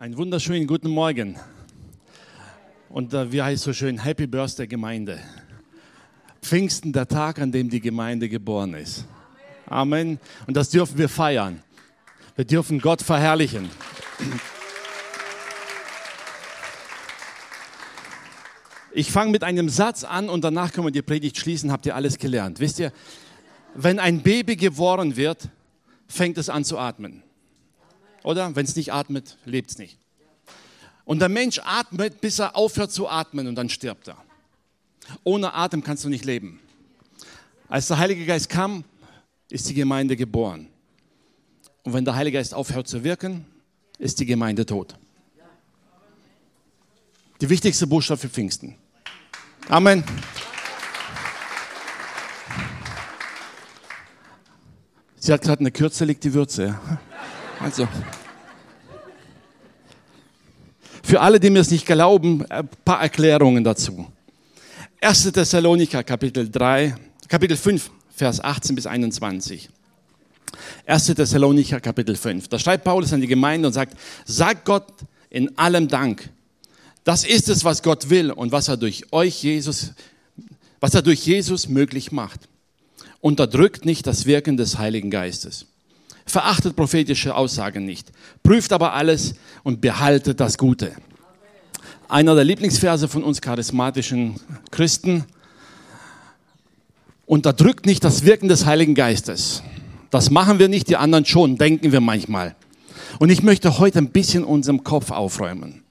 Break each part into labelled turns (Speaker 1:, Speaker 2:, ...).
Speaker 1: Einen wunderschönen guten Morgen. Und äh, wie heißt so schön, Happy Birthday Gemeinde. Pfingsten, der Tag, an dem die Gemeinde geboren ist. Amen. Und das dürfen wir feiern. Wir dürfen Gott verherrlichen. Ich fange mit einem Satz an und danach können wir die Predigt schließen. Habt ihr alles gelernt? Wisst ihr, wenn ein Baby geboren wird, fängt es an zu atmen. Oder? Wenn es nicht atmet, lebt es nicht. Und der Mensch atmet, bis er aufhört zu atmen und dann stirbt er. Ohne Atem kannst du nicht leben. Als der Heilige Geist kam, ist die Gemeinde geboren. Und wenn der Heilige Geist aufhört zu wirken, ist die Gemeinde tot. Die wichtigste Botschaft für Pfingsten. Amen. Sie hat gerade eine Kürze, liegt die Würze. Also. Für alle, die mir es nicht glauben, ein paar Erklärungen dazu. 1. Thessalonicher, Kapitel 3, Kapitel 5, Vers 18 bis 21. 1. Thessalonicher, Kapitel 5. Da schreibt Paulus an die Gemeinde und sagt, sagt Gott in allem Dank. Das ist es, was Gott will und was er durch euch, Jesus, was er durch Jesus möglich macht. Unterdrückt nicht das Wirken des Heiligen Geistes. Verachtet prophetische Aussagen nicht. Prüft aber alles und behaltet das Gute. Einer der Lieblingsverse von uns charismatischen Christen. Unterdrückt nicht das Wirken des Heiligen Geistes. Das machen wir nicht, die anderen schon, denken wir manchmal. Und ich möchte heute ein bisschen unserem Kopf aufräumen.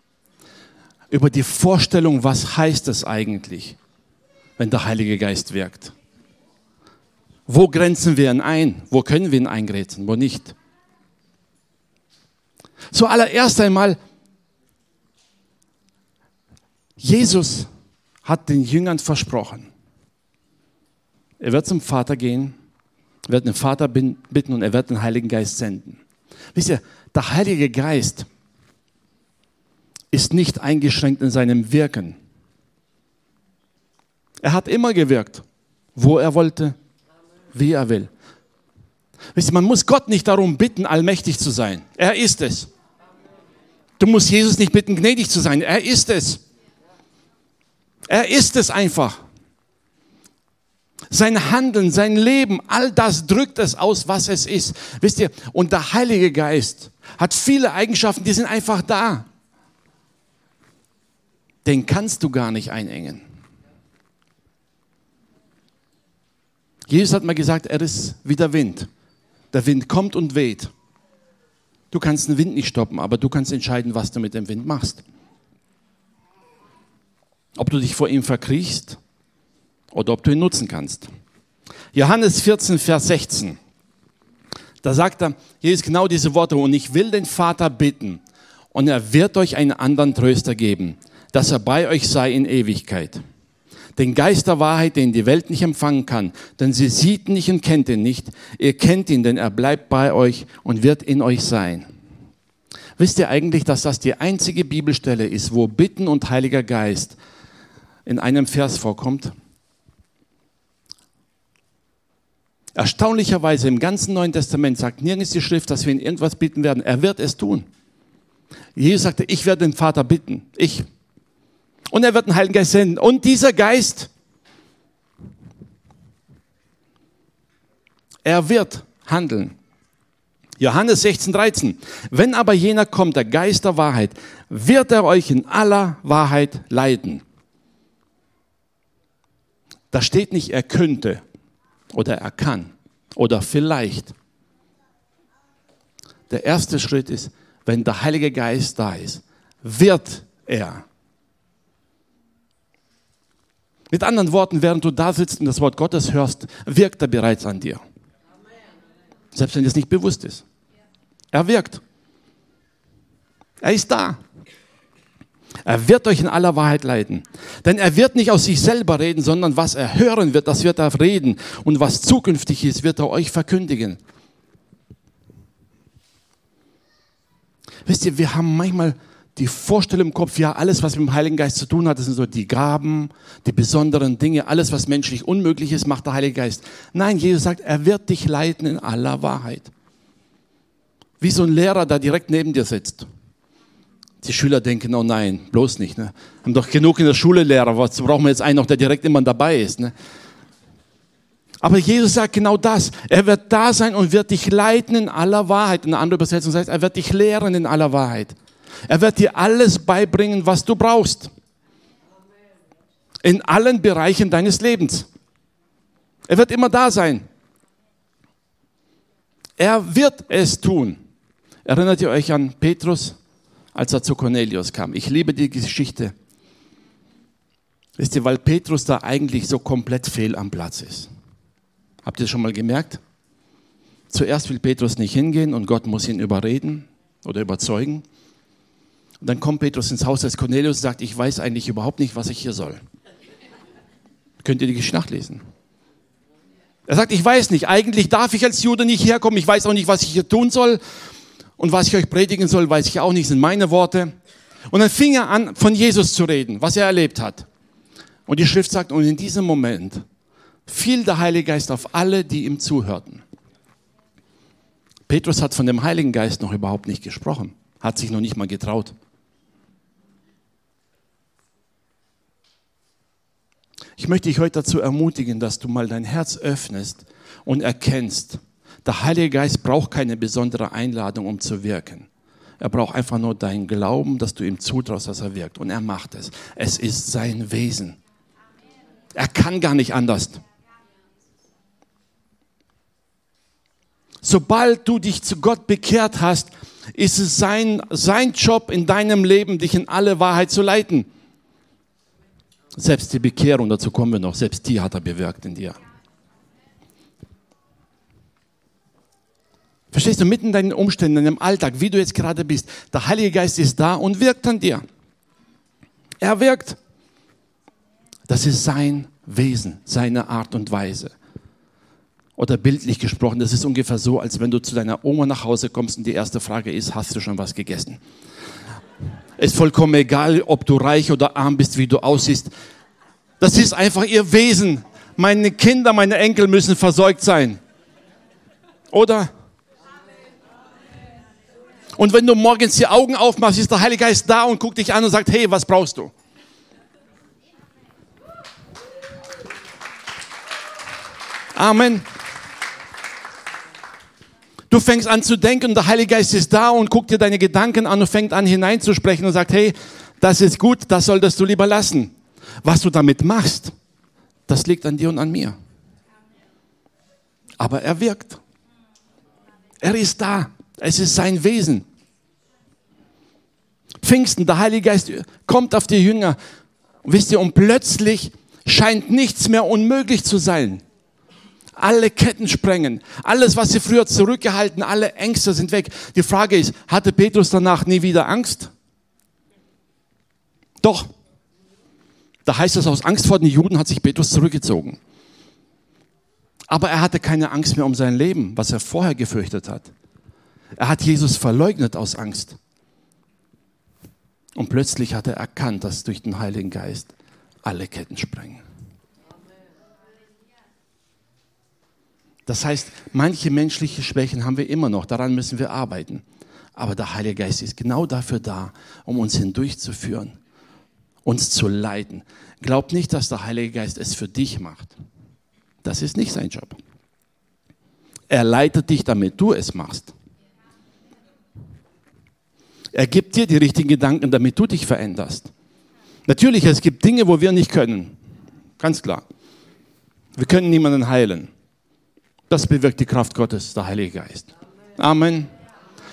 Speaker 1: Über die Vorstellung, was heißt es eigentlich, wenn der Heilige Geist wirkt. Wo grenzen wir ihn ein? Wo können wir ihn eingrenzen? Wo nicht? Zuallererst einmal, Jesus hat den Jüngern versprochen, er wird zum Vater gehen, wird den Vater bitten und er wird den Heiligen Geist senden. Wisst ihr, der Heilige Geist ist nicht eingeschränkt in seinem Wirken. Er hat immer gewirkt, wo er wollte, wie er will. Wisst ihr, man muss Gott nicht darum bitten, allmächtig zu sein. Er ist es. Du musst Jesus nicht bitten, gnädig zu sein. Er ist es. Er ist es einfach. Sein Handeln, sein Leben, all das drückt es aus, was es ist. Wisst ihr, und der Heilige Geist hat viele Eigenschaften, die sind einfach da. Den kannst du gar nicht einengen. Jesus hat mal gesagt, er ist wie der Wind. Der Wind kommt und weht. Du kannst den Wind nicht stoppen, aber du kannst entscheiden, was du mit dem Wind machst. Ob du dich vor ihm verkriechst oder ob du ihn nutzen kannst. Johannes 14, Vers 16. Da sagt er, ist genau diese Worte, und ich will den Vater bitten, und er wird euch einen anderen Tröster geben, dass er bei euch sei in Ewigkeit den Geist der Wahrheit, den die Welt nicht empfangen kann, denn sie sieht ihn nicht und kennt ihn nicht. Ihr kennt ihn, denn er bleibt bei euch und wird in euch sein. Wisst ihr eigentlich, dass das die einzige Bibelstelle ist, wo Bitten und Heiliger Geist in einem Vers vorkommt? Erstaunlicherweise im ganzen Neuen Testament sagt nirgends die Schrift, dass wir ihn irgendwas bitten werden. Er wird es tun. Jesus sagte, ich werde den Vater bitten. Ich. Und er wird den Heiligen Geist senden. Und dieser Geist, er wird handeln. Johannes 16, 13. Wenn aber jener kommt, der Geist der Wahrheit, wird er euch in aller Wahrheit leiten. Da steht nicht, er könnte oder er kann oder vielleicht. Der erste Schritt ist, wenn der Heilige Geist da ist, wird er mit anderen Worten, während du da sitzt und das Wort Gottes hörst, wirkt er bereits an dir. Selbst wenn es nicht bewusst ist. Er wirkt. Er ist da. Er wird euch in aller Wahrheit leiten. Denn er wird nicht aus sich selber reden, sondern was er hören wird, das wird er reden. Und was zukünftig ist, wird er euch verkündigen. Wisst ihr, wir haben manchmal die Vorstellung im Kopf, ja, alles, was mit dem Heiligen Geist zu tun hat, das sind so die Gaben, die besonderen Dinge, alles, was menschlich unmöglich ist, macht der Heilige Geist. Nein, Jesus sagt, er wird dich leiten in aller Wahrheit. Wie so ein Lehrer, der direkt neben dir sitzt. Die Schüler denken, oh nein, bloß nicht. Ne? Haben doch genug in der Schule Lehrer, was brauchen wir jetzt einen noch, der direkt immer dabei ist. Ne? Aber Jesus sagt genau das. Er wird da sein und wird dich leiten in aller Wahrheit. In einer anderen Übersetzung heißt, er wird dich lehren in aller Wahrheit. Er wird dir alles beibringen, was du brauchst. In allen Bereichen deines Lebens. Er wird immer da sein. Er wird es tun. Erinnert ihr euch an Petrus, als er zu Cornelius kam? Ich liebe die Geschichte. Wisst ihr, weil Petrus da eigentlich so komplett fehl am Platz ist. Habt ihr das schon mal gemerkt? Zuerst will Petrus nicht hingehen und Gott muss ihn überreden oder überzeugen. Und dann kommt Petrus ins Haus des Cornelius und sagt, ich weiß eigentlich überhaupt nicht, was ich hier soll. Könnt ihr die Geschichte nachlesen? Er sagt, ich weiß nicht, eigentlich darf ich als Jude nicht herkommen, ich weiß auch nicht, was ich hier tun soll und was ich euch predigen soll, weiß ich auch nicht, sind meine Worte. Und dann fing er an, von Jesus zu reden, was er erlebt hat. Und die Schrift sagt, und in diesem Moment fiel der Heilige Geist auf alle, die ihm zuhörten. Petrus hat von dem Heiligen Geist noch überhaupt nicht gesprochen, hat sich noch nicht mal getraut. Ich möchte dich heute dazu ermutigen, dass du mal dein Herz öffnest und erkennst, der Heilige Geist braucht keine besondere Einladung, um zu wirken. Er braucht einfach nur deinen Glauben, dass du ihm zutraust, dass er wirkt. Und er macht es. Es ist sein Wesen. Er kann gar nicht anders. Sobald du dich zu Gott bekehrt hast, ist es sein, sein Job in deinem Leben, dich in alle Wahrheit zu leiten. Selbst die Bekehrung, dazu kommen wir noch, selbst die hat er bewirkt in dir. Verstehst du, mitten in deinen Umständen, in deinem Alltag, wie du jetzt gerade bist, der Heilige Geist ist da und wirkt an dir. Er wirkt. Das ist sein Wesen, seine Art und Weise. Oder bildlich gesprochen, das ist ungefähr so, als wenn du zu deiner Oma nach Hause kommst und die erste Frage ist, hast du schon was gegessen? Ist vollkommen egal, ob du reich oder arm bist, wie du aussiehst. Das ist einfach ihr Wesen. Meine Kinder, meine Enkel müssen versorgt sein. Oder? Und wenn du morgens die Augen aufmachst, ist der Heilige Geist da und guckt dich an und sagt, hey, was brauchst du? Amen. Du fängst an zu denken und der Heilige Geist ist da und guckt dir deine Gedanken an und fängt an hineinzusprechen und sagt, hey, das ist gut, das solltest du lieber lassen. Was du damit machst, das liegt an dir und an mir. Aber er wirkt. Er ist da. Es ist sein Wesen. Pfingsten, der Heilige Geist kommt auf die Jünger. Wisst ihr, und plötzlich scheint nichts mehr unmöglich zu sein alle Ketten sprengen. Alles, was sie früher zurückgehalten, alle Ängste sind weg. Die Frage ist, hatte Petrus danach nie wieder Angst? Doch. Da heißt es, aus Angst vor den Juden hat sich Petrus zurückgezogen. Aber er hatte keine Angst mehr um sein Leben, was er vorher gefürchtet hat. Er hat Jesus verleugnet aus Angst. Und plötzlich hat er erkannt, dass durch den Heiligen Geist alle Ketten sprengen. Das heißt, manche menschliche Schwächen haben wir immer noch, daran müssen wir arbeiten. Aber der Heilige Geist ist genau dafür da, um uns hindurchzuführen, uns zu leiten. Glaub nicht, dass der Heilige Geist es für dich macht. Das ist nicht sein Job. Er leitet dich, damit du es machst. Er gibt dir die richtigen Gedanken, damit du dich veränderst. Natürlich, es gibt Dinge, wo wir nicht können. Ganz klar. Wir können niemanden heilen. Das bewirkt die Kraft Gottes, der Heilige Geist. Amen.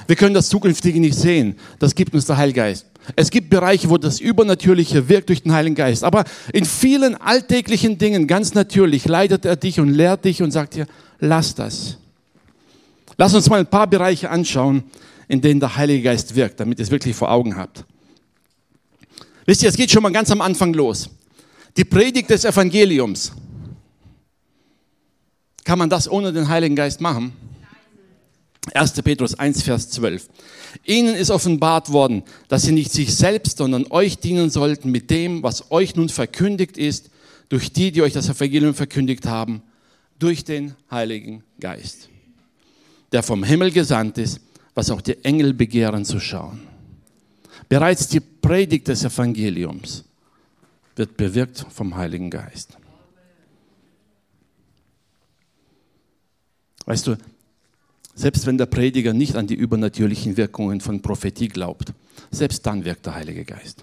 Speaker 1: Wir können das Zukünftige nicht sehen. Das gibt uns der Heilige Geist. Es gibt Bereiche, wo das Übernatürliche wirkt durch den Heiligen Geist. Aber in vielen alltäglichen Dingen, ganz natürlich, leitet er dich und lehrt dich und sagt dir, lass das. Lass uns mal ein paar Bereiche anschauen, in denen der Heilige Geist wirkt, damit ihr es wirklich vor Augen habt. Wisst ihr, es geht schon mal ganz am Anfang los. Die Predigt des Evangeliums. Kann man das ohne den Heiligen Geist machen? 1. Petrus 1, Vers 12. Ihnen ist offenbart worden, dass sie nicht sich selbst, sondern euch dienen sollten mit dem, was euch nun verkündigt ist, durch die, die euch das Evangelium verkündigt haben, durch den Heiligen Geist, der vom Himmel gesandt ist, was auch die Engel begehren zu schauen. Bereits die Predigt des Evangeliums wird bewirkt vom Heiligen Geist. Weißt du, selbst wenn der Prediger nicht an die übernatürlichen Wirkungen von Prophetie glaubt, selbst dann wirkt der Heilige Geist.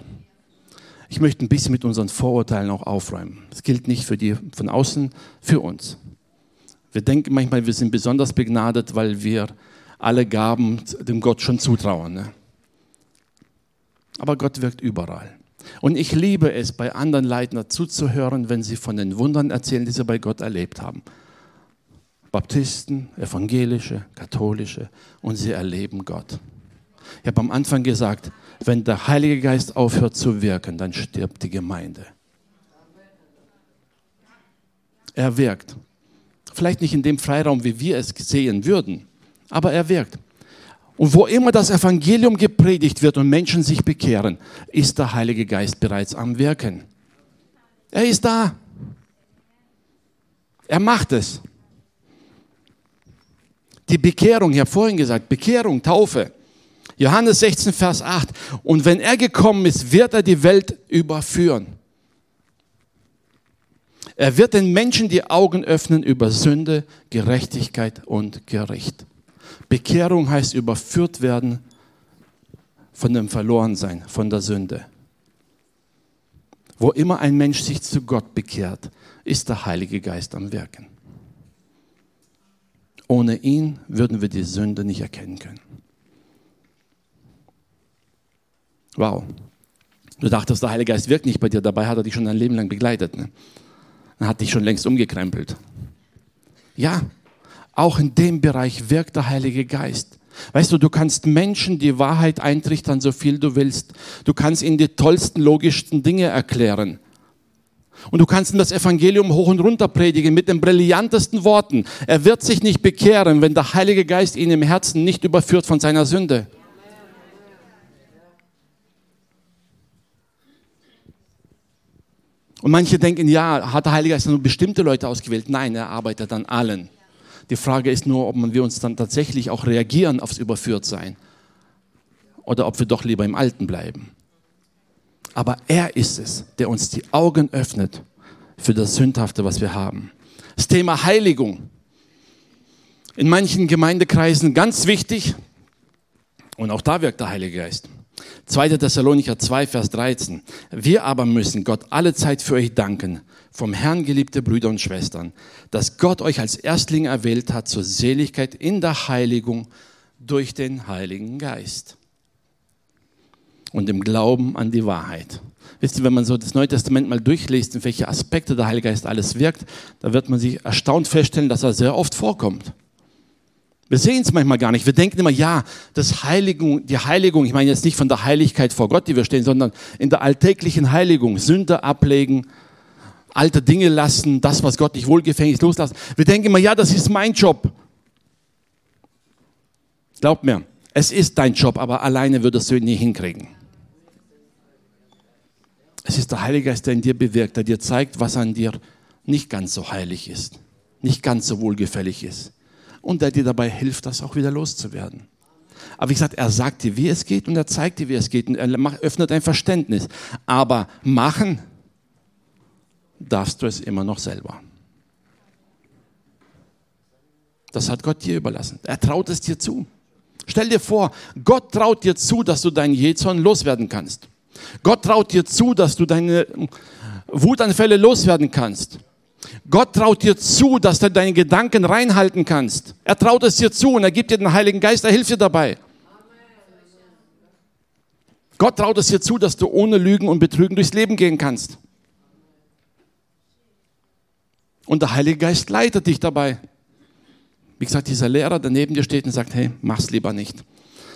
Speaker 1: Ich möchte ein bisschen mit unseren Vorurteilen auch aufräumen. Das gilt nicht für die von außen, für uns. Wir denken manchmal, wir sind besonders begnadet, weil wir alle Gaben dem Gott schon zutrauen. Ne? Aber Gott wirkt überall. Und ich liebe es, bei anderen Leitern zuzuhören, wenn sie von den Wundern erzählen, die sie bei Gott erlebt haben. Baptisten, evangelische, katholische und sie erleben Gott. Ich habe am Anfang gesagt, wenn der Heilige Geist aufhört zu wirken, dann stirbt die Gemeinde. Er wirkt. Vielleicht nicht in dem Freiraum, wie wir es sehen würden, aber er wirkt. Und wo immer das Evangelium gepredigt wird und Menschen sich bekehren, ist der Heilige Geist bereits am Wirken. Er ist da. Er macht es. Die Bekehrung, ich habe vorhin gesagt, Bekehrung, Taufe. Johannes 16, Vers 8. Und wenn er gekommen ist, wird er die Welt überführen. Er wird den Menschen die Augen öffnen über Sünde, Gerechtigkeit und Gericht. Bekehrung heißt überführt werden von dem Verlorensein, von der Sünde. Wo immer ein Mensch sich zu Gott bekehrt, ist der Heilige Geist am Wirken. Ohne ihn würden wir die Sünde nicht erkennen können. Wow. Du dachtest, der Heilige Geist wirkt nicht bei dir, dabei hat er dich schon ein Leben lang begleitet. Ne? Er hat dich schon längst umgekrempelt. Ja, auch in dem Bereich wirkt der Heilige Geist. Weißt du, du kannst Menschen die Wahrheit eintrichtern, so viel du willst. Du kannst ihnen die tollsten, logischsten Dinge erklären. Und du kannst ihm das Evangelium hoch und runter predigen mit den brillantesten Worten. Er wird sich nicht bekehren, wenn der Heilige Geist ihn im Herzen nicht überführt von seiner Sünde. Und manche denken, ja, hat der Heilige Geist nur bestimmte Leute ausgewählt? Nein, er arbeitet an allen. Die Frage ist nur, ob wir uns dann tatsächlich auch reagieren aufs Überführtsein oder ob wir doch lieber im Alten bleiben. Aber er ist es, der uns die Augen öffnet für das Sündhafte, was wir haben. Das Thema Heiligung. In manchen Gemeindekreisen ganz wichtig. Und auch da wirkt der Heilige Geist. 2. Thessalonicher 2, Vers 13. Wir aber müssen Gott alle Zeit für euch danken, vom Herrn geliebte Brüder und Schwestern, dass Gott euch als Erstling erwählt hat zur Seligkeit in der Heiligung durch den Heiligen Geist und im Glauben an die Wahrheit. Wisst ihr, wenn man so das Neue Testament mal durchliest, in welche Aspekte der Heilige Geist alles wirkt, da wird man sich erstaunt feststellen, dass er sehr oft vorkommt. Wir sehen es manchmal gar nicht. Wir denken immer, ja, das Heiligung, die Heiligung, ich meine jetzt nicht von der Heiligkeit vor Gott, die wir stehen, sondern in der alltäglichen Heiligung, Sünde ablegen, alte Dinge lassen, das, was Gott nicht wohlgefällig ist, loslassen. Wir denken immer, ja, das ist mein Job. Glaub mir, es ist dein Job, aber alleine würdest du ihn nie hinkriegen. Es ist der Heilige Geist, der in dir bewirkt, der dir zeigt, was an dir nicht ganz so heilig ist, nicht ganz so wohlgefällig ist. Und der dir dabei hilft, das auch wieder loszuwerden. Aber wie gesagt, er sagt dir, wie es geht und er zeigt dir, wie es geht und er öffnet ein Verständnis. Aber machen darfst du es immer noch selber. Das hat Gott dir überlassen. Er traut es dir zu. Stell dir vor, Gott traut dir zu, dass du deinen Jezorn loswerden kannst. Gott traut dir zu, dass du deine Wutanfälle loswerden kannst. Gott traut dir zu, dass du deine Gedanken reinhalten kannst. Er traut es dir zu und er gibt dir den Heiligen Geist, er hilft dir dabei. Gott traut es dir zu, dass du ohne Lügen und Betrügen durchs Leben gehen kannst. Und der Heilige Geist leitet dich dabei. Wie gesagt, dieser Lehrer, der neben dir steht und sagt, hey, mach's lieber nicht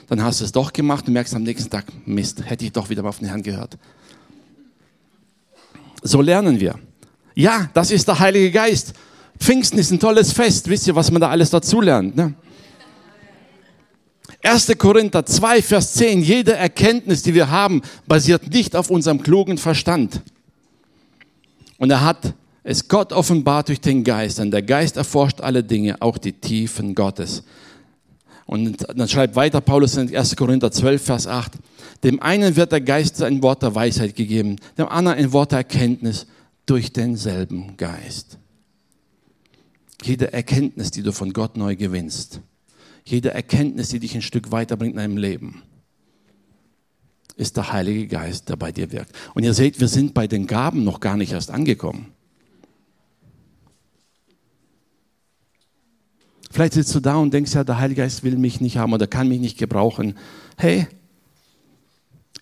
Speaker 1: dann hast du es doch gemacht und merkst am nächsten Tag, Mist, hätte ich doch wieder auf den Herrn gehört. So lernen wir. Ja, das ist der Heilige Geist. Pfingsten ist ein tolles Fest. Wisst ihr, was man da alles dazu lernt? Ne? 1. Korinther 2, Vers 10. Jede Erkenntnis, die wir haben, basiert nicht auf unserem klugen Verstand. Und er hat es Gott offenbart durch den Geist. Und der Geist erforscht alle Dinge, auch die Tiefen Gottes. Und dann schreibt weiter Paulus in 1. Korinther 12, Vers 8, dem einen wird der Geist ein Wort der Weisheit gegeben, dem anderen ein Wort der Erkenntnis durch denselben Geist. Jede Erkenntnis, die du von Gott neu gewinnst, jede Erkenntnis, die dich ein Stück weiterbringt in deinem Leben, ist der Heilige Geist, der bei dir wirkt. Und ihr seht, wir sind bei den Gaben noch gar nicht erst angekommen. Vielleicht sitzt du da und denkst, ja, der Heilige Geist will mich nicht haben oder kann mich nicht gebrauchen. Hey,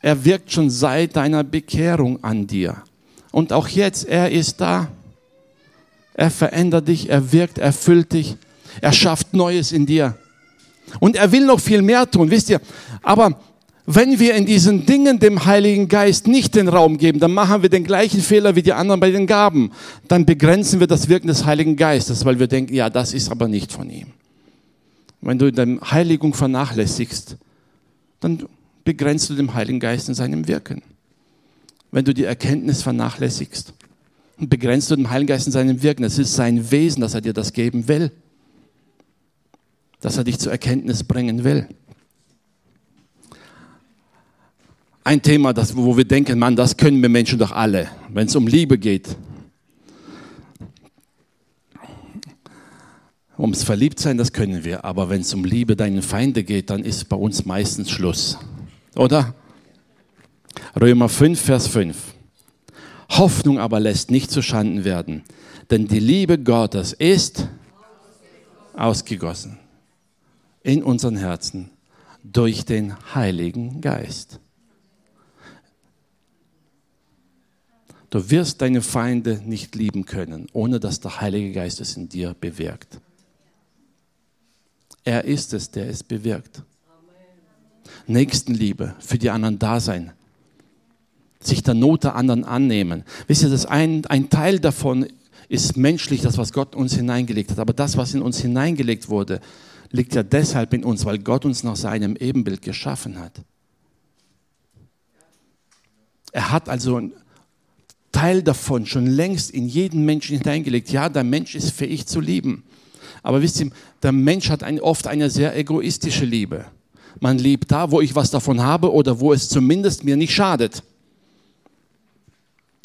Speaker 1: er wirkt schon seit deiner Bekehrung an dir. Und auch jetzt, er ist da. Er verändert dich, er wirkt, er füllt dich, er schafft Neues in dir. Und er will noch viel mehr tun, wisst ihr. Aber wenn wir in diesen Dingen dem Heiligen Geist nicht den Raum geben, dann machen wir den gleichen Fehler wie die anderen bei den Gaben. Dann begrenzen wir das Wirken des Heiligen Geistes, weil wir denken, ja, das ist aber nicht von ihm. Wenn du deine Heiligung vernachlässigst, dann begrenzt du dem Heiligen Geist in seinem Wirken. Wenn du die Erkenntnis vernachlässigst, begrenzt du dem Heiligen Geist in seinem Wirken. Es ist sein Wesen, dass er dir das geben will. Dass er dich zur Erkenntnis bringen will. Ein Thema, das, wo wir denken, Mann, das können wir Menschen doch alle, wenn es um Liebe geht. Ums Verliebtsein, das können wir, aber wenn es um Liebe deinen Feinde geht, dann ist bei uns meistens Schluss. Oder? Römer 5, Vers 5. Hoffnung aber lässt nicht zu Schanden werden, denn die Liebe Gottes ist ausgegossen in unseren Herzen durch den Heiligen Geist. Du wirst deine Feinde nicht lieben können, ohne dass der Heilige Geist es in dir bewirkt. Er ist es, der es bewirkt. Nächstenliebe, für die anderen da sein, sich der Not der anderen annehmen. Wisst ihr, das ein, ein Teil davon ist menschlich, das, was Gott uns hineingelegt hat. Aber das, was in uns hineingelegt wurde, liegt ja deshalb in uns, weil Gott uns nach seinem Ebenbild geschaffen hat. Er hat also Teil davon schon längst in jeden Menschen hineingelegt. Ja, der Mensch ist fähig zu lieben. Aber wisst ihr, der Mensch hat ein, oft eine sehr egoistische Liebe. Man liebt da, wo ich was davon habe oder wo es zumindest mir nicht schadet.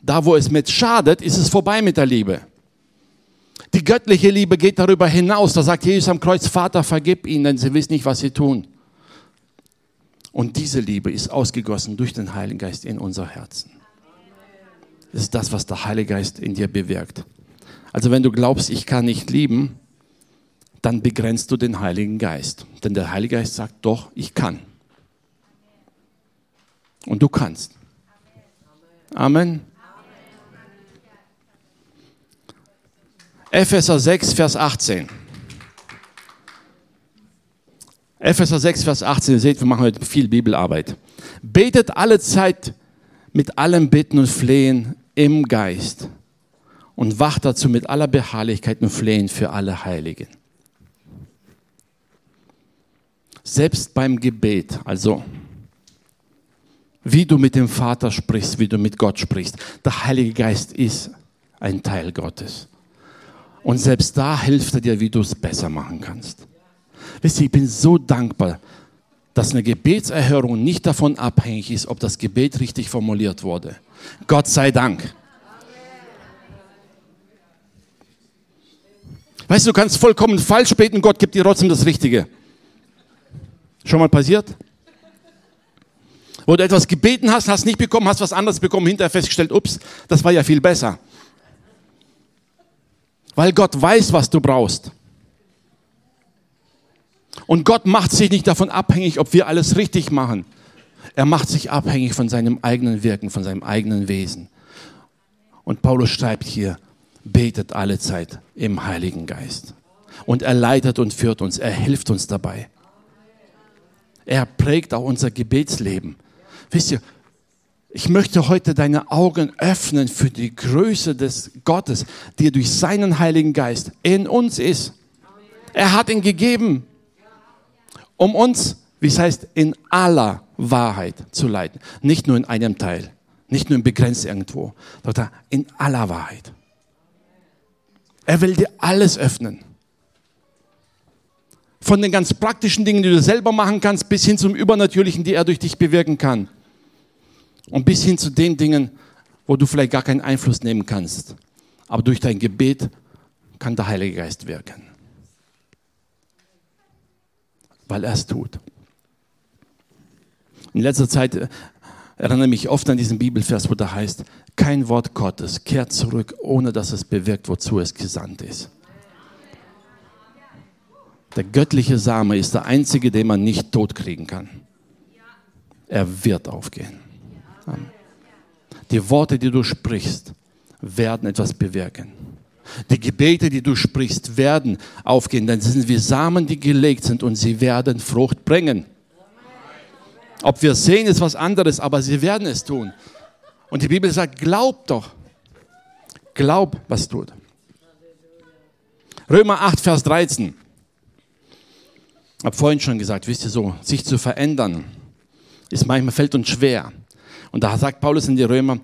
Speaker 1: Da, wo es mir schadet, ist es vorbei mit der Liebe. Die göttliche Liebe geht darüber hinaus. Da sagt Jesus am Kreuz, Vater, vergib ihnen, denn sie wissen nicht, was sie tun. Und diese Liebe ist ausgegossen durch den Heiligen Geist in unser Herzen. Das ist das, was der Heilige Geist in dir bewirkt. Also wenn du glaubst, ich kann nicht lieben, dann begrenzt du den Heiligen Geist. Denn der Heilige Geist sagt, doch, ich kann. Und du kannst. Amen. Epheser 6, Vers 18. Epheser 6, Vers 18. Ihr seht, wir machen heute viel Bibelarbeit. Betet alle Zeit mit allem Bitten und Flehen im Geist und wacht dazu mit aller Beharrlichkeit und Flehen für alle Heiligen. Selbst beim Gebet, also wie du mit dem Vater sprichst, wie du mit Gott sprichst, der Heilige Geist ist ein Teil Gottes. Und selbst da hilft er dir, wie du es besser machen kannst. Wisst ihr, ich bin so dankbar, dass eine Gebetserhörung nicht davon abhängig ist, ob das Gebet richtig formuliert wurde. Gott sei Dank. Weißt du, du kannst vollkommen falsch beten, Gott gibt dir trotzdem das Richtige. Schon mal passiert? Wo du etwas gebeten hast, hast nicht bekommen, hast was anderes bekommen, hinterher festgestellt, ups, das war ja viel besser. Weil Gott weiß, was du brauchst. Und Gott macht sich nicht davon abhängig, ob wir alles richtig machen. Er macht sich abhängig von seinem eigenen Wirken, von seinem eigenen Wesen. Und Paulus schreibt hier, betet alle Zeit im Heiligen Geist. Und er leitet und führt uns, er hilft uns dabei. Er prägt auch unser Gebetsleben. Wisst ihr, ich möchte heute deine Augen öffnen für die Größe des Gottes, die durch seinen Heiligen Geist in uns ist. Er hat ihn gegeben um uns, wie es heißt, in aller Wahrheit zu leiten. Nicht nur in einem Teil, nicht nur im begrenzt irgendwo, sondern in aller Wahrheit. Er will dir alles öffnen. Von den ganz praktischen Dingen, die du selber machen kannst, bis hin zum Übernatürlichen, die er durch dich bewirken kann. Und bis hin zu den Dingen, wo du vielleicht gar keinen Einfluss nehmen kannst. Aber durch dein Gebet kann der Heilige Geist wirken. Weil er es tut. In letzter Zeit äh, erinnere ich mich oft an diesen Bibelvers, wo da heißt, kein Wort Gottes kehrt zurück, ohne dass es bewirkt, wozu es gesandt ist. Der göttliche Same ist der einzige, den man nicht totkriegen kann. Er wird aufgehen. Die Worte, die du sprichst, werden etwas bewirken. Die Gebete, die du sprichst, werden aufgehen. Dann sind wir Samen, die gelegt sind und sie werden Frucht bringen. Ob wir sehen, ist was anderes, aber sie werden es tun. Und die Bibel sagt, glaub doch. Glaub, was tut. Römer 8, Vers 13. Ich habe vorhin schon gesagt, wisst ihr so, sich zu verändern, ist manchmal fällt uns schwer. Und da sagt Paulus in die Römer,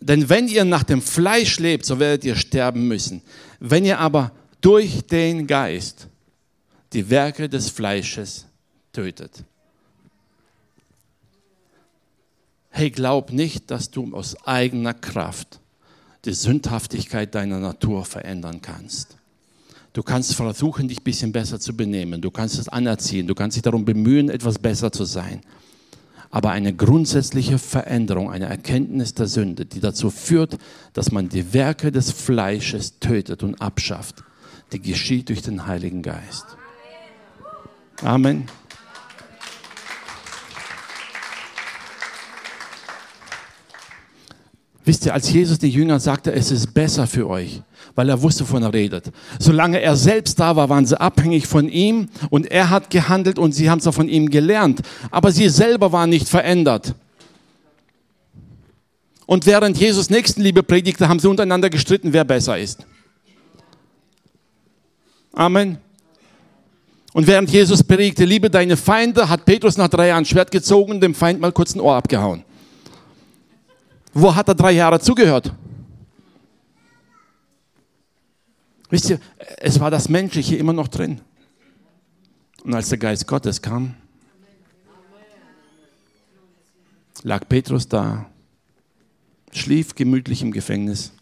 Speaker 1: denn wenn ihr nach dem Fleisch lebt, so werdet ihr sterben müssen. Wenn ihr aber durch den Geist die Werke des Fleisches tötet. Hey, glaub nicht, dass du aus eigener Kraft die Sündhaftigkeit deiner Natur verändern kannst. Du kannst versuchen, dich ein bisschen besser zu benehmen. Du kannst es anerziehen. Du kannst dich darum bemühen, etwas besser zu sein aber eine grundsätzliche Veränderung, eine Erkenntnis der Sünde, die dazu führt, dass man die Werke des Fleisches tötet und abschafft, die geschieht durch den Heiligen Geist. Amen. Wisst ihr, als Jesus den Jüngern sagte, es ist besser für euch, weil er wusste, wovon er redet. Solange er selbst da war, waren sie abhängig von ihm und er hat gehandelt und sie haben es auch von ihm gelernt. Aber sie selber waren nicht verändert. Und während Jesus Nächstenliebe predigte, haben sie untereinander gestritten, wer besser ist. Amen. Und während Jesus predigte, liebe deine Feinde, hat Petrus nach drei Jahren Schwert gezogen und dem Feind mal kurz ein Ohr abgehauen. Wo hat er drei Jahre zugehört? Wisst ihr, es war das Menschliche immer noch drin. Und als der Geist Gottes kam, lag Petrus da, schlief gemütlich im Gefängnis.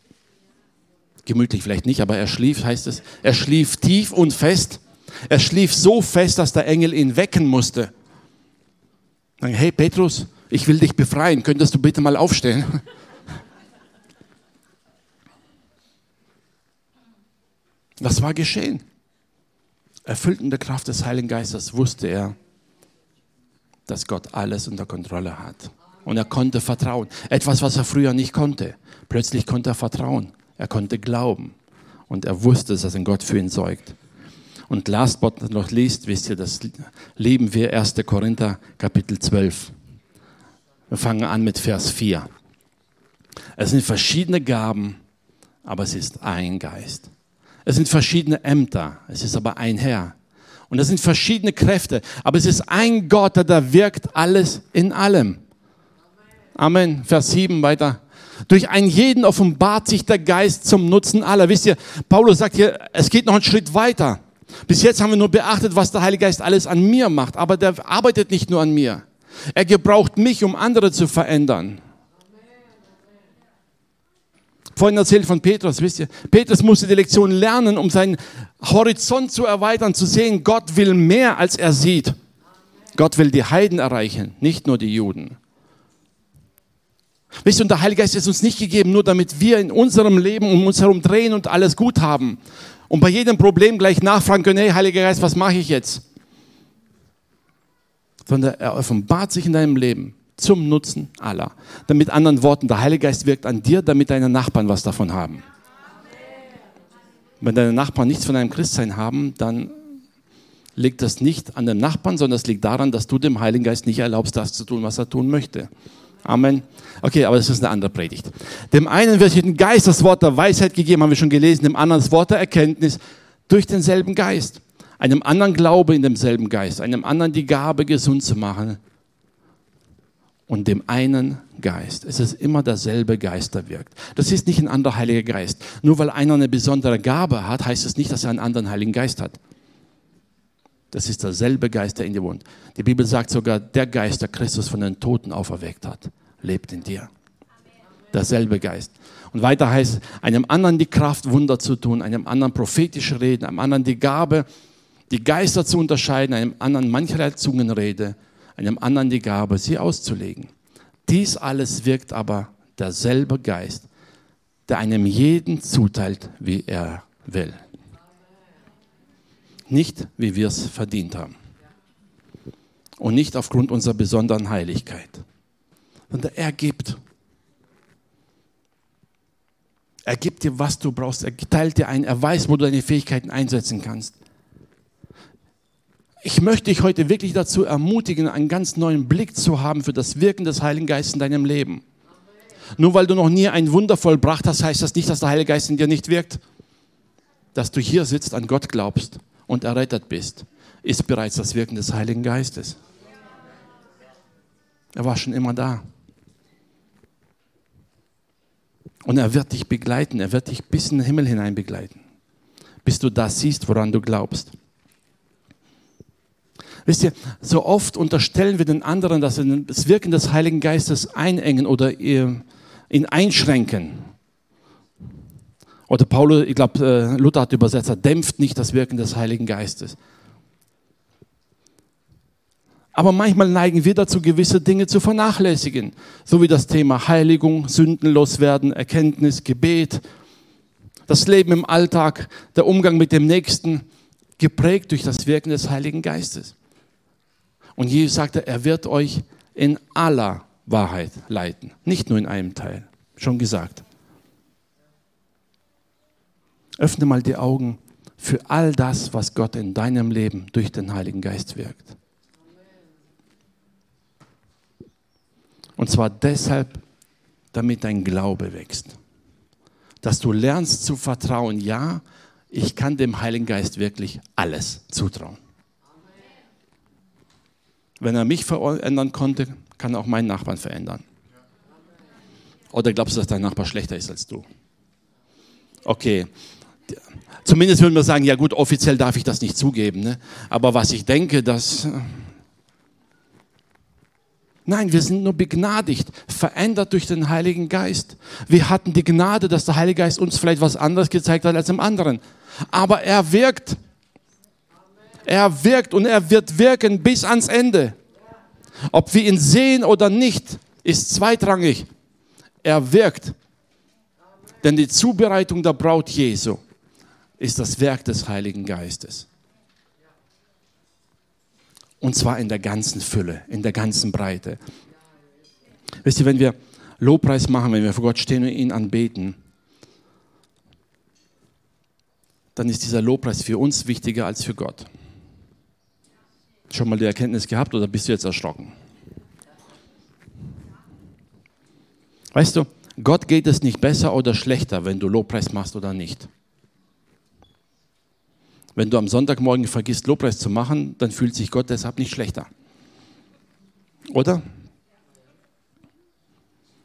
Speaker 1: Gemütlich vielleicht nicht, aber er schlief, heißt es. Er schlief tief und fest. Er schlief so fest, dass der Engel ihn wecken musste. Dann, hey Petrus, ich will dich befreien, könntest du bitte mal aufstehen? Was war geschehen? Erfüllt in der Kraft des Heiligen Geistes wusste er, dass Gott alles unter Kontrolle hat. Und er konnte vertrauen. Etwas, was er früher nicht konnte. Plötzlich konnte er vertrauen. Er konnte glauben. Und er wusste, dass ein Gott für ihn sorgt. Und last but not least, wisst ihr, das leben wir 1. Korinther Kapitel 12. Wir fangen an mit Vers 4. Es sind verschiedene Gaben, aber es ist ein Geist. Es sind verschiedene Ämter, es ist aber ein Herr. Und es sind verschiedene Kräfte, aber es ist ein Gott, der da wirkt alles in allem. Amen. Vers 7 weiter. Durch einen jeden offenbart sich der Geist zum Nutzen aller. Wisst ihr, Paulus sagt hier, es geht noch einen Schritt weiter. Bis jetzt haben wir nur beachtet, was der Heilige Geist alles an mir macht, aber der arbeitet nicht nur an mir. Er gebraucht mich, um andere zu verändern. Vorhin erzählt von Petrus, wisst ihr, Petrus musste die Lektion lernen, um seinen Horizont zu erweitern, zu sehen, Gott will mehr, als er sieht. Gott will die Heiden erreichen, nicht nur die Juden. Wisst ihr, und der Heilige Geist ist uns nicht gegeben, nur damit wir in unserem Leben um uns herum drehen und alles gut haben. Und bei jedem Problem gleich nachfragen können, hey, Heiliger Geist, was mache ich jetzt? sondern er offenbart sich in deinem Leben zum Nutzen aller. Damit anderen Worten, der Heilige Geist wirkt an dir, damit deine Nachbarn was davon haben. Wenn deine Nachbarn nichts von deinem Christsein haben, dann liegt das nicht an dem Nachbarn, sondern es liegt daran, dass du dem Heiligen Geist nicht erlaubst, das zu tun, was er tun möchte. Amen. Okay, aber das ist eine andere Predigt. Dem einen wird durch den Geist das Wort der Weisheit gegeben, haben wir schon gelesen, dem anderen das Wort der Erkenntnis durch denselben Geist einem anderen Glaube in demselben Geist, einem anderen die Gabe, gesund zu machen und dem einen Geist. Es ist immer derselbe Geist, der wirkt. Das ist nicht ein anderer Heiliger Geist. Nur weil einer eine besondere Gabe hat, heißt es nicht, dass er einen anderen Heiligen Geist hat. Das ist derselbe Geist, der in dir wohnt. Die Bibel sagt sogar, der Geist, der Christus von den Toten auferweckt hat, lebt in dir. Derselbe Geist. Und weiter heißt, einem anderen die Kraft, Wunder zu tun, einem anderen prophetische Reden, einem anderen die Gabe, die Geister zu unterscheiden, einem anderen mancherlei Zungenrede, einem anderen die Gabe, sie auszulegen. Dies alles wirkt aber derselbe Geist, der einem jeden zuteilt, wie er will. Nicht, wie wir es verdient haben. Und nicht aufgrund unserer besonderen Heiligkeit. Sondern er gibt. Er gibt dir, was du brauchst. Er teilt dir ein. Er weiß, wo du deine Fähigkeiten einsetzen kannst. Ich möchte dich heute wirklich dazu ermutigen, einen ganz neuen Blick zu haben für das Wirken des Heiligen Geistes in deinem Leben. Nur weil du noch nie ein Wunder vollbracht hast, heißt das nicht, dass der Heilige Geist in dir nicht wirkt. Dass du hier sitzt, an Gott glaubst und errettet bist, ist bereits das Wirken des Heiligen Geistes. Er war schon immer da. Und er wird dich begleiten, er wird dich bis in den Himmel hinein begleiten, bis du das siehst, woran du glaubst. Wisst ihr, so oft unterstellen wir den anderen, dass sie das Wirken des Heiligen Geistes einengen oder ihn einschränken. Oder Paulus, ich glaube, äh, Luther hat übersetzt, er dämpft nicht das Wirken des Heiligen Geistes. Aber manchmal neigen wir dazu, gewisse Dinge zu vernachlässigen, so wie das Thema Heiligung, Sündenlos werden, Erkenntnis, Gebet, das Leben im Alltag, der Umgang mit dem Nächsten, geprägt durch das Wirken des Heiligen Geistes. Und Jesus sagte, er wird euch in aller Wahrheit leiten, nicht nur in einem Teil. Schon gesagt. Öffne mal die Augen für all das, was Gott in deinem Leben durch den Heiligen Geist wirkt. Und zwar deshalb, damit dein Glaube wächst. Dass du lernst zu vertrauen, ja, ich kann dem Heiligen Geist wirklich alles zutrauen. Wenn er mich verändern konnte, kann er auch meinen Nachbarn verändern. Oder glaubst du, dass dein Nachbar schlechter ist als du? Okay, Zumindest würden wir sagen, ja gut, offiziell darf ich das nicht zugeben. Ne? Aber was ich denke, dass... Nein, wir sind nur begnadigt, verändert durch den Heiligen Geist. Wir hatten die Gnade, dass der Heilige Geist uns vielleicht was anderes gezeigt hat als im anderen. Aber er wirkt. Er wirkt und er wird wirken bis ans Ende. Ob wir ihn sehen oder nicht, ist zweitrangig. Er wirkt. Denn die Zubereitung der Braut Jesu ist das Werk des Heiligen Geistes. Und zwar in der ganzen Fülle, in der ganzen Breite. Wisst ihr, wenn wir Lobpreis machen, wenn wir vor Gott stehen und ihn anbeten, dann ist dieser Lobpreis für uns wichtiger als für Gott. Schon mal die Erkenntnis gehabt oder bist du jetzt erschrocken? Weißt du, Gott geht es nicht besser oder schlechter, wenn du Lobpreis machst oder nicht. Wenn du am Sonntagmorgen vergisst, Lobpreis zu machen, dann fühlt sich Gott deshalb nicht schlechter. Oder?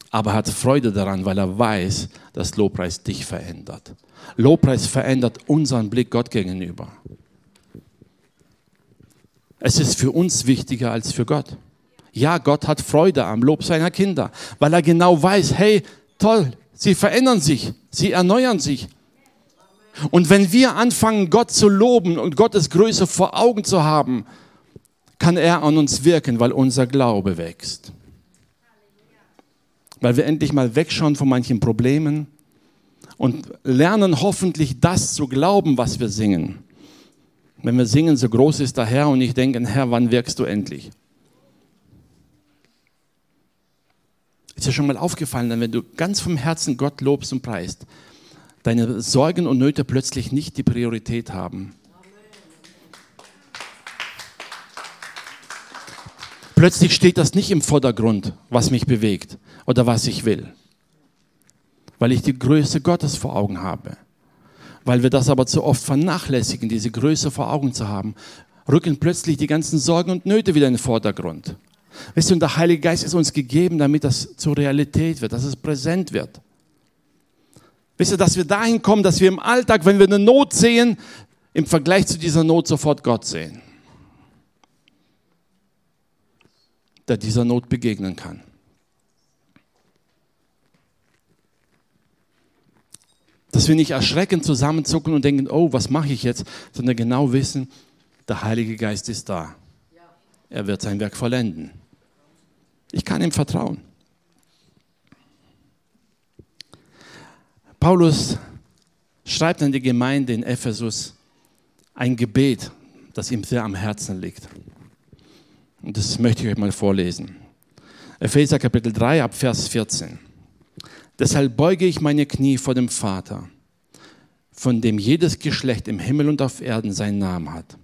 Speaker 1: Aber er hat Freude daran, weil er weiß, dass Lobpreis dich verändert. Lobpreis verändert unseren Blick Gott gegenüber. Es ist für uns wichtiger als für Gott. Ja, Gott hat Freude am Lob seiner Kinder, weil er genau weiß, hey, toll, sie verändern sich, sie erneuern sich. Und wenn wir anfangen, Gott zu loben und Gottes Größe vor Augen zu haben, kann er an uns wirken, weil unser Glaube wächst. Weil wir endlich mal wegschauen von manchen Problemen und lernen hoffentlich das zu glauben, was wir singen. Wenn wir singen, so groß ist der Herr und ich denke, Herr, wann wirkst du endlich? Ist dir schon mal aufgefallen, wenn du ganz vom Herzen Gott lobst und preist, deine Sorgen und Nöte plötzlich nicht die Priorität haben. Plötzlich steht das nicht im Vordergrund, was mich bewegt oder was ich will, weil ich die Größe Gottes vor Augen habe. Weil wir das aber zu oft vernachlässigen, diese Größe vor Augen zu haben, rücken plötzlich die ganzen Sorgen und Nöte wieder in den Vordergrund. Wisst ihr, und der Heilige Geist ist uns gegeben, damit das zur Realität wird, dass es präsent wird. Wisst ihr, dass wir dahin kommen, dass wir im Alltag, wenn wir eine Not sehen, im Vergleich zu dieser Not sofort Gott sehen, der dieser Not begegnen kann. Dass wir nicht erschreckend zusammenzucken und denken, oh, was mache ich jetzt, sondern genau wissen, der Heilige Geist ist da. Er wird sein Werk vollenden. Ich kann ihm vertrauen. Paulus schreibt an die Gemeinde in Ephesus ein Gebet, das ihm sehr am Herzen liegt. Und das möchte ich euch mal vorlesen. Epheser Kapitel 3 ab Vers 14. Deshalb beuge ich meine Knie vor dem Vater, von dem jedes Geschlecht im Himmel und auf Erden seinen Namen hat,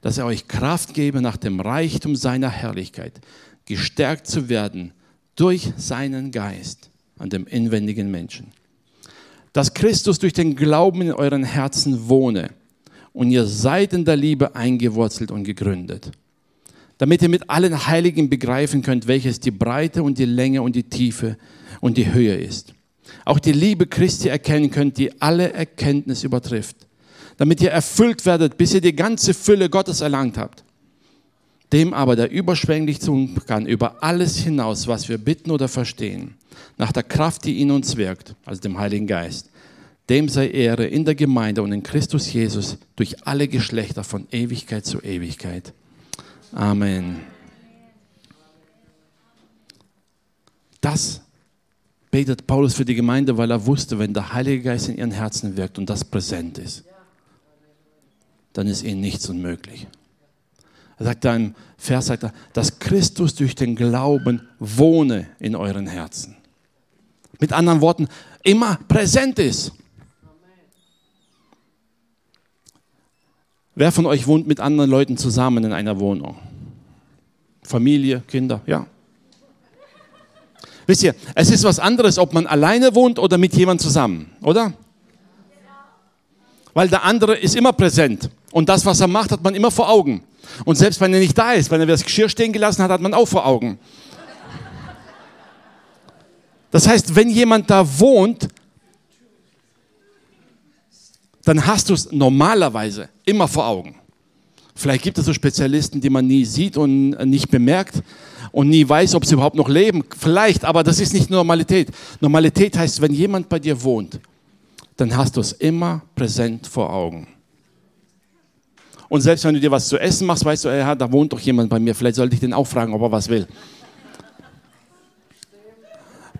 Speaker 1: dass er euch Kraft gebe, nach dem Reichtum seiner Herrlichkeit gestärkt zu werden durch seinen Geist an dem inwendigen Menschen. Dass Christus durch den Glauben in euren Herzen wohne und ihr seid in der Liebe eingewurzelt und gegründet damit ihr mit allen Heiligen begreifen könnt, welches die Breite und die Länge und die Tiefe und die Höhe ist. Auch die Liebe Christi erkennen könnt, die alle Erkenntnis übertrifft, damit ihr erfüllt werdet, bis ihr die ganze Fülle Gottes erlangt habt. Dem aber, der überschwänglich tun kann, über alles hinaus, was wir bitten oder verstehen, nach der Kraft, die in uns wirkt, also dem Heiligen Geist, dem sei Ehre in der Gemeinde und in Christus Jesus durch alle Geschlechter von Ewigkeit zu Ewigkeit. Amen. Das betet Paulus für die Gemeinde, weil er wusste, wenn der Heilige Geist in ihren Herzen wirkt und das präsent ist, dann ist ihnen nichts unmöglich. Er sagt da im Vers, sagt er, dass Christus durch den Glauben wohne in euren Herzen. Mit anderen Worten, immer präsent ist. Wer von euch wohnt mit anderen Leuten zusammen in einer Wohnung? Familie, Kinder, ja. Wisst ihr, es ist was anderes, ob man alleine wohnt oder mit jemandem zusammen, oder? Weil der andere ist immer präsent und das, was er macht, hat man immer vor Augen. Und selbst wenn er nicht da ist, wenn er das Geschirr stehen gelassen hat, hat man auch vor Augen. Das heißt, wenn jemand da wohnt, dann hast du es normalerweise immer vor Augen. Vielleicht gibt es so Spezialisten, die man nie sieht und nicht bemerkt und nie weiß, ob sie überhaupt noch leben. Vielleicht, aber das ist nicht Normalität. Normalität heißt, wenn jemand bei dir wohnt, dann hast du es immer präsent vor Augen. Und selbst wenn du dir was zu essen machst, weißt du, ja, da wohnt doch jemand bei mir, vielleicht sollte ich den auch fragen, ob er was will.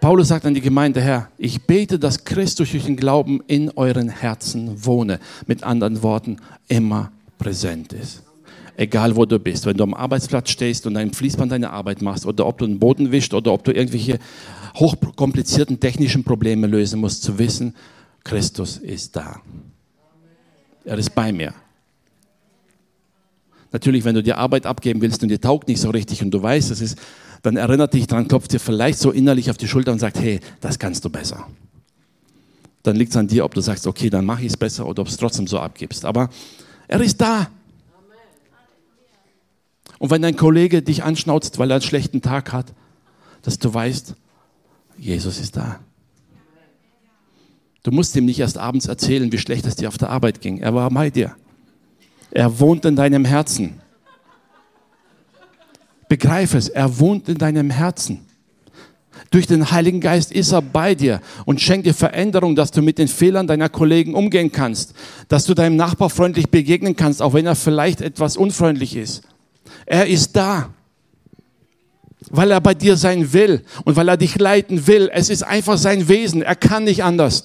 Speaker 1: Paulus sagt an die Gemeinde, Herr, ich bete, dass Christus durch den Glauben in euren Herzen wohne. Mit anderen Worten, immer präsent ist. Egal wo du bist, wenn du am Arbeitsplatz stehst und ein Fließband deine Arbeit machst oder ob du den Boden wischst oder ob du irgendwelche hochkomplizierten technischen Probleme lösen musst, zu wissen, Christus ist da. Er ist bei mir. Natürlich, wenn du die Arbeit abgeben willst und die taugt nicht so richtig und du weißt, es ist dann erinnert dich dran, klopft dir vielleicht so innerlich auf die Schulter und sagt, hey, das kannst du besser. Dann liegt es an dir, ob du sagst, okay, dann mache ich es besser oder ob es trotzdem so abgibst. Aber er ist da. Und wenn dein Kollege dich anschnauzt, weil er einen schlechten Tag hat, dass du weißt, Jesus ist da. Du musst ihm nicht erst abends erzählen, wie schlecht es dir auf der Arbeit ging. Er war bei dir. Er wohnt in deinem Herzen. Begreife es, er wohnt in deinem Herzen. Durch den Heiligen Geist ist er bei dir und schenkt dir Veränderung, dass du mit den Fehlern deiner Kollegen umgehen kannst, dass du deinem Nachbar freundlich begegnen kannst, auch wenn er vielleicht etwas unfreundlich ist. Er ist da, weil er bei dir sein will und weil er dich leiten will. Es ist einfach sein Wesen, er kann nicht anders.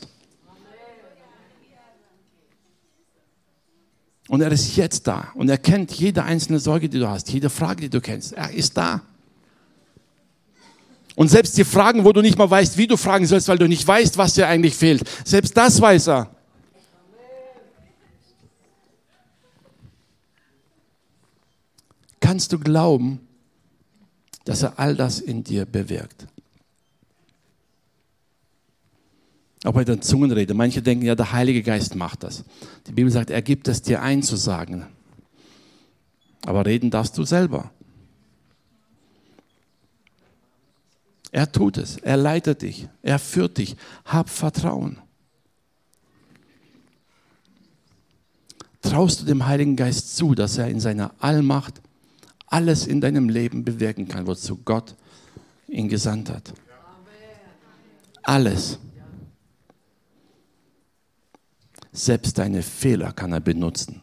Speaker 1: Und er ist jetzt da und er kennt jede einzelne Sorge, die du hast, jede Frage, die du kennst. Er ist da. Und selbst die Fragen, wo du nicht mal weißt, wie du fragen sollst, weil du nicht weißt, was dir eigentlich fehlt, selbst das weiß er. Kannst du glauben, dass er all das in dir bewirkt? Auch bei der Zungenrede. Manche denken ja, der Heilige Geist macht das. Die Bibel sagt, er gibt es dir einzusagen. Aber reden darfst du selber. Er tut es. Er leitet dich. Er führt dich. Hab Vertrauen. Traust du dem Heiligen Geist zu, dass er in seiner Allmacht alles in deinem Leben bewirken kann, wozu Gott ihn gesandt hat. Alles. Selbst deine Fehler kann er benutzen,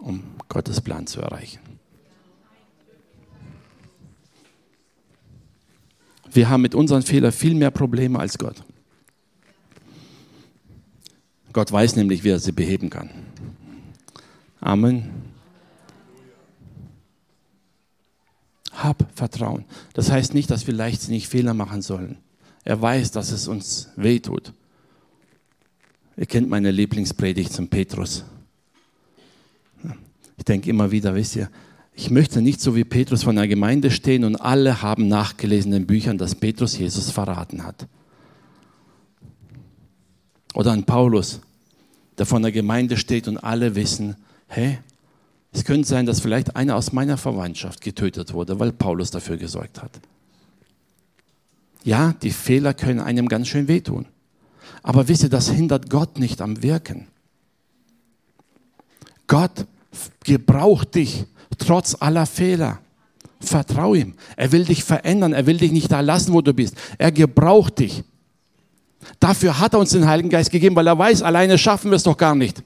Speaker 1: um Gottes Plan zu erreichen. Wir haben mit unseren Fehlern viel mehr Probleme als Gott. Gott weiß nämlich, wie er sie beheben kann. Amen. Hab Vertrauen. Das heißt nicht, dass wir leichtsinnig Fehler machen sollen. Er weiß, dass es uns wehtut. Ihr kennt meine Lieblingspredigt zum Petrus. Ich denke immer wieder, wisst ihr, ich möchte nicht so wie Petrus von der Gemeinde stehen und alle haben nachgelesen in Büchern, dass Petrus Jesus verraten hat. Oder ein Paulus, der von der Gemeinde steht und alle wissen, hey, es könnte sein, dass vielleicht einer aus meiner Verwandtschaft getötet wurde, weil Paulus dafür gesorgt hat. Ja, die Fehler können einem ganz schön wehtun. Aber wisst ihr, das hindert Gott nicht am Wirken. Gott gebraucht dich trotz aller Fehler. Vertrau ihm. Er will dich verändern. Er will dich nicht da lassen, wo du bist. Er gebraucht dich. Dafür hat er uns den Heiligen Geist gegeben, weil er weiß, alleine schaffen wir es doch gar nicht.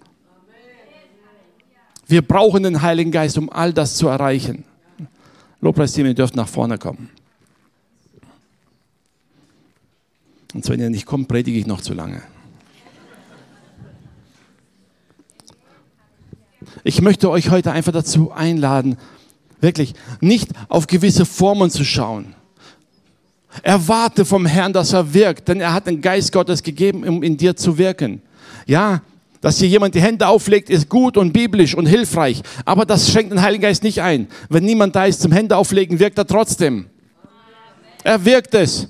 Speaker 1: Wir brauchen den Heiligen Geist, um all das zu erreichen. Lobpreisteam, ihr dürft nach vorne kommen. Und wenn ihr nicht kommt, predige ich noch zu lange. Ich möchte euch heute einfach dazu einladen, wirklich nicht auf gewisse Formen zu schauen. Erwarte vom Herrn, dass er wirkt, denn er hat den Geist Gottes gegeben, um in dir zu wirken. Ja, dass hier jemand die Hände auflegt, ist gut und biblisch und hilfreich, aber das schenkt den Heiligen Geist nicht ein. Wenn niemand da ist zum Hände auflegen, wirkt er trotzdem. Er wirkt es.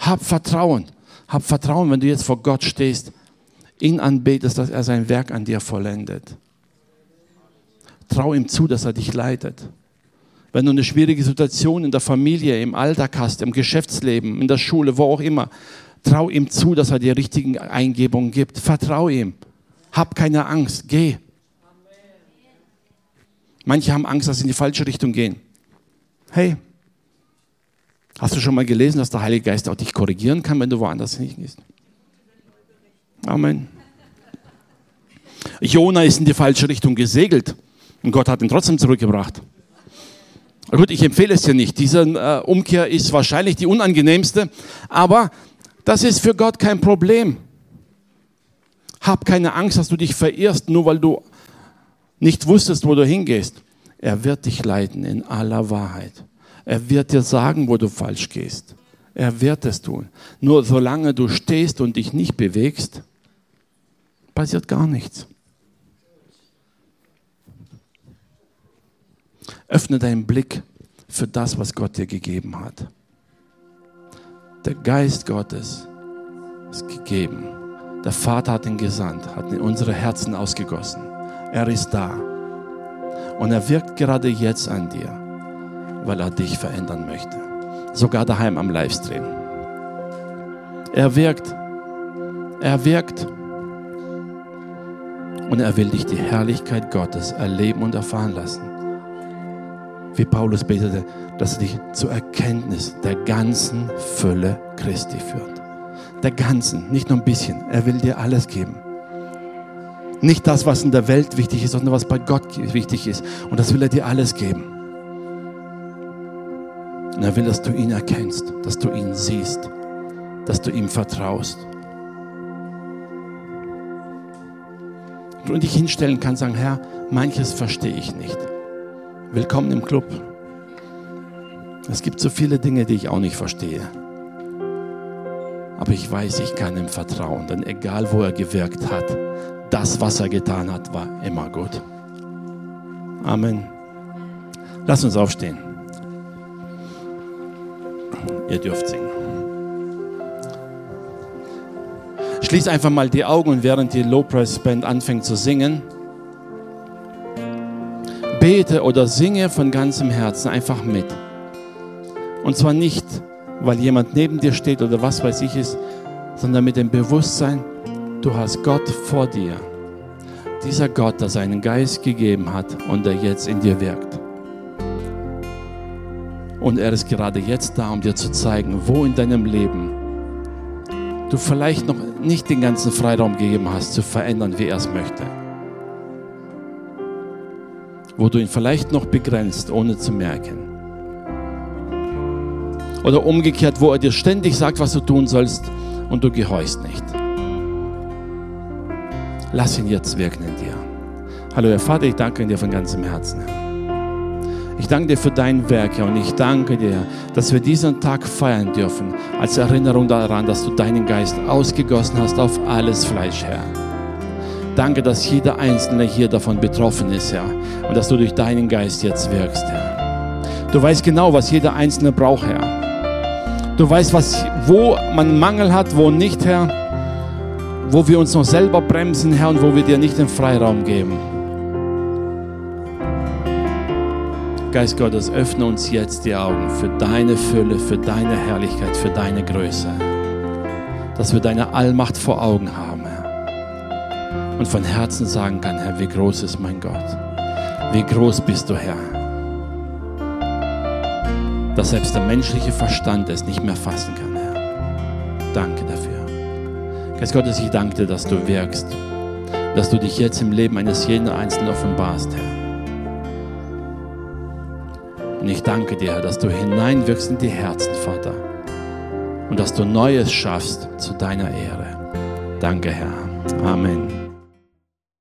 Speaker 1: Hab Vertrauen. Hab Vertrauen, wenn du jetzt vor Gott stehst, ihn anbetest, dass er sein Werk an dir vollendet. Trau ihm zu, dass er dich leitet. Wenn du eine schwierige Situation in der Familie, im Alltag hast, im Geschäftsleben, in der Schule, wo auch immer, trau ihm zu, dass er dir richtigen Eingebungen gibt. Vertrau ihm. Hab keine Angst. Geh. Manche haben Angst, dass sie in die falsche Richtung gehen. Hey, hast du schon mal gelesen, dass der Heilige Geist auch dich korrigieren kann, wenn du woanders hingehst? Amen. Jona ist in die falsche Richtung gesegelt. Und Gott hat ihn trotzdem zurückgebracht. Gut, ich empfehle es dir nicht. Diese äh, Umkehr ist wahrscheinlich die unangenehmste, aber das ist für Gott kein Problem. Hab keine Angst, dass du dich verirrst, nur weil du nicht wusstest, wo du hingehst. Er wird dich leiten in aller Wahrheit. Er wird dir sagen, wo du falsch gehst. Er wird es tun. Nur solange du stehst und dich nicht bewegst, passiert gar nichts. Öffne deinen Blick für das, was Gott dir gegeben hat. Der Geist Gottes ist gegeben. Der Vater hat ihn gesandt, hat in unsere Herzen ausgegossen. Er ist da. Und er wirkt gerade jetzt an dir, weil er dich verändern möchte. Sogar daheim am Livestream. Er wirkt. Er wirkt. Und er will dich die Herrlichkeit Gottes erleben und erfahren lassen wie Paulus betete, dass er dich zur Erkenntnis der ganzen Fülle Christi führt. Der ganzen, nicht nur ein bisschen. Er will dir alles geben. Nicht das, was in der Welt wichtig ist, sondern was bei Gott wichtig ist. Und das will er dir alles geben. Und er will, dass du ihn erkennst, dass du ihn siehst, dass du ihm vertraust. Und dich hinstellen kannst, sagen, Herr, manches verstehe ich nicht. Willkommen im Club. Es gibt so viele Dinge, die ich auch nicht verstehe. Aber ich weiß, ich kann ihm vertrauen, denn egal wo er gewirkt hat, das, was er getan hat, war immer gut. Amen. Lass uns aufstehen. Ihr dürft singen. Schließ einfach mal die Augen, während die Low Price Band anfängt zu singen bete oder singe von ganzem Herzen einfach mit. Und zwar nicht, weil jemand neben dir steht oder was weiß ich ist, sondern mit dem Bewusstsein, du hast Gott vor dir. Dieser Gott, der seinen Geist gegeben hat und der jetzt in dir wirkt. Und er ist gerade jetzt da, um dir zu zeigen, wo in deinem Leben du vielleicht noch nicht den ganzen Freiraum gegeben hast, zu verändern, wie er es möchte. Wo du ihn vielleicht noch begrenzt, ohne zu merken. Oder umgekehrt, wo er dir ständig sagt, was du tun sollst und du gehorchst nicht. Lass ihn jetzt wirken in dir. Hallo, Herr Vater, ich danke dir von ganzem Herzen. Ich danke dir für dein Werk, Herr, und ich danke dir, dass wir diesen Tag feiern dürfen, als Erinnerung daran, dass du deinen Geist ausgegossen hast auf alles Fleisch, Herr. Danke, dass jeder Einzelne hier davon betroffen ist, Herr, und dass du durch deinen Geist jetzt wirkst, Herr. Du weißt genau, was jeder Einzelne braucht, Herr. Du weißt, was, wo man Mangel hat, wo nicht, Herr. Wo wir uns noch selber bremsen, Herr, und wo wir dir nicht den Freiraum geben. Geist Gottes, öffne uns jetzt die Augen für deine Fülle, für deine Herrlichkeit, für deine Größe. Dass wir deine Allmacht vor Augen haben, Herr. Und von Herzen sagen kann, Herr, wie groß ist mein Gott. Wie groß bist du, Herr. Dass selbst der menschliche Verstand es nicht mehr fassen kann, Herr. Danke dafür. Geist Gottes, ich danke dir, dass du wirkst. Dass du dich jetzt im Leben eines jeden Einzelnen offenbarst, Herr. Und ich danke dir, Herr, dass du hineinwirkst in die Herzen, Vater. Und dass du Neues schaffst zu deiner Ehre. Danke, Herr. Amen.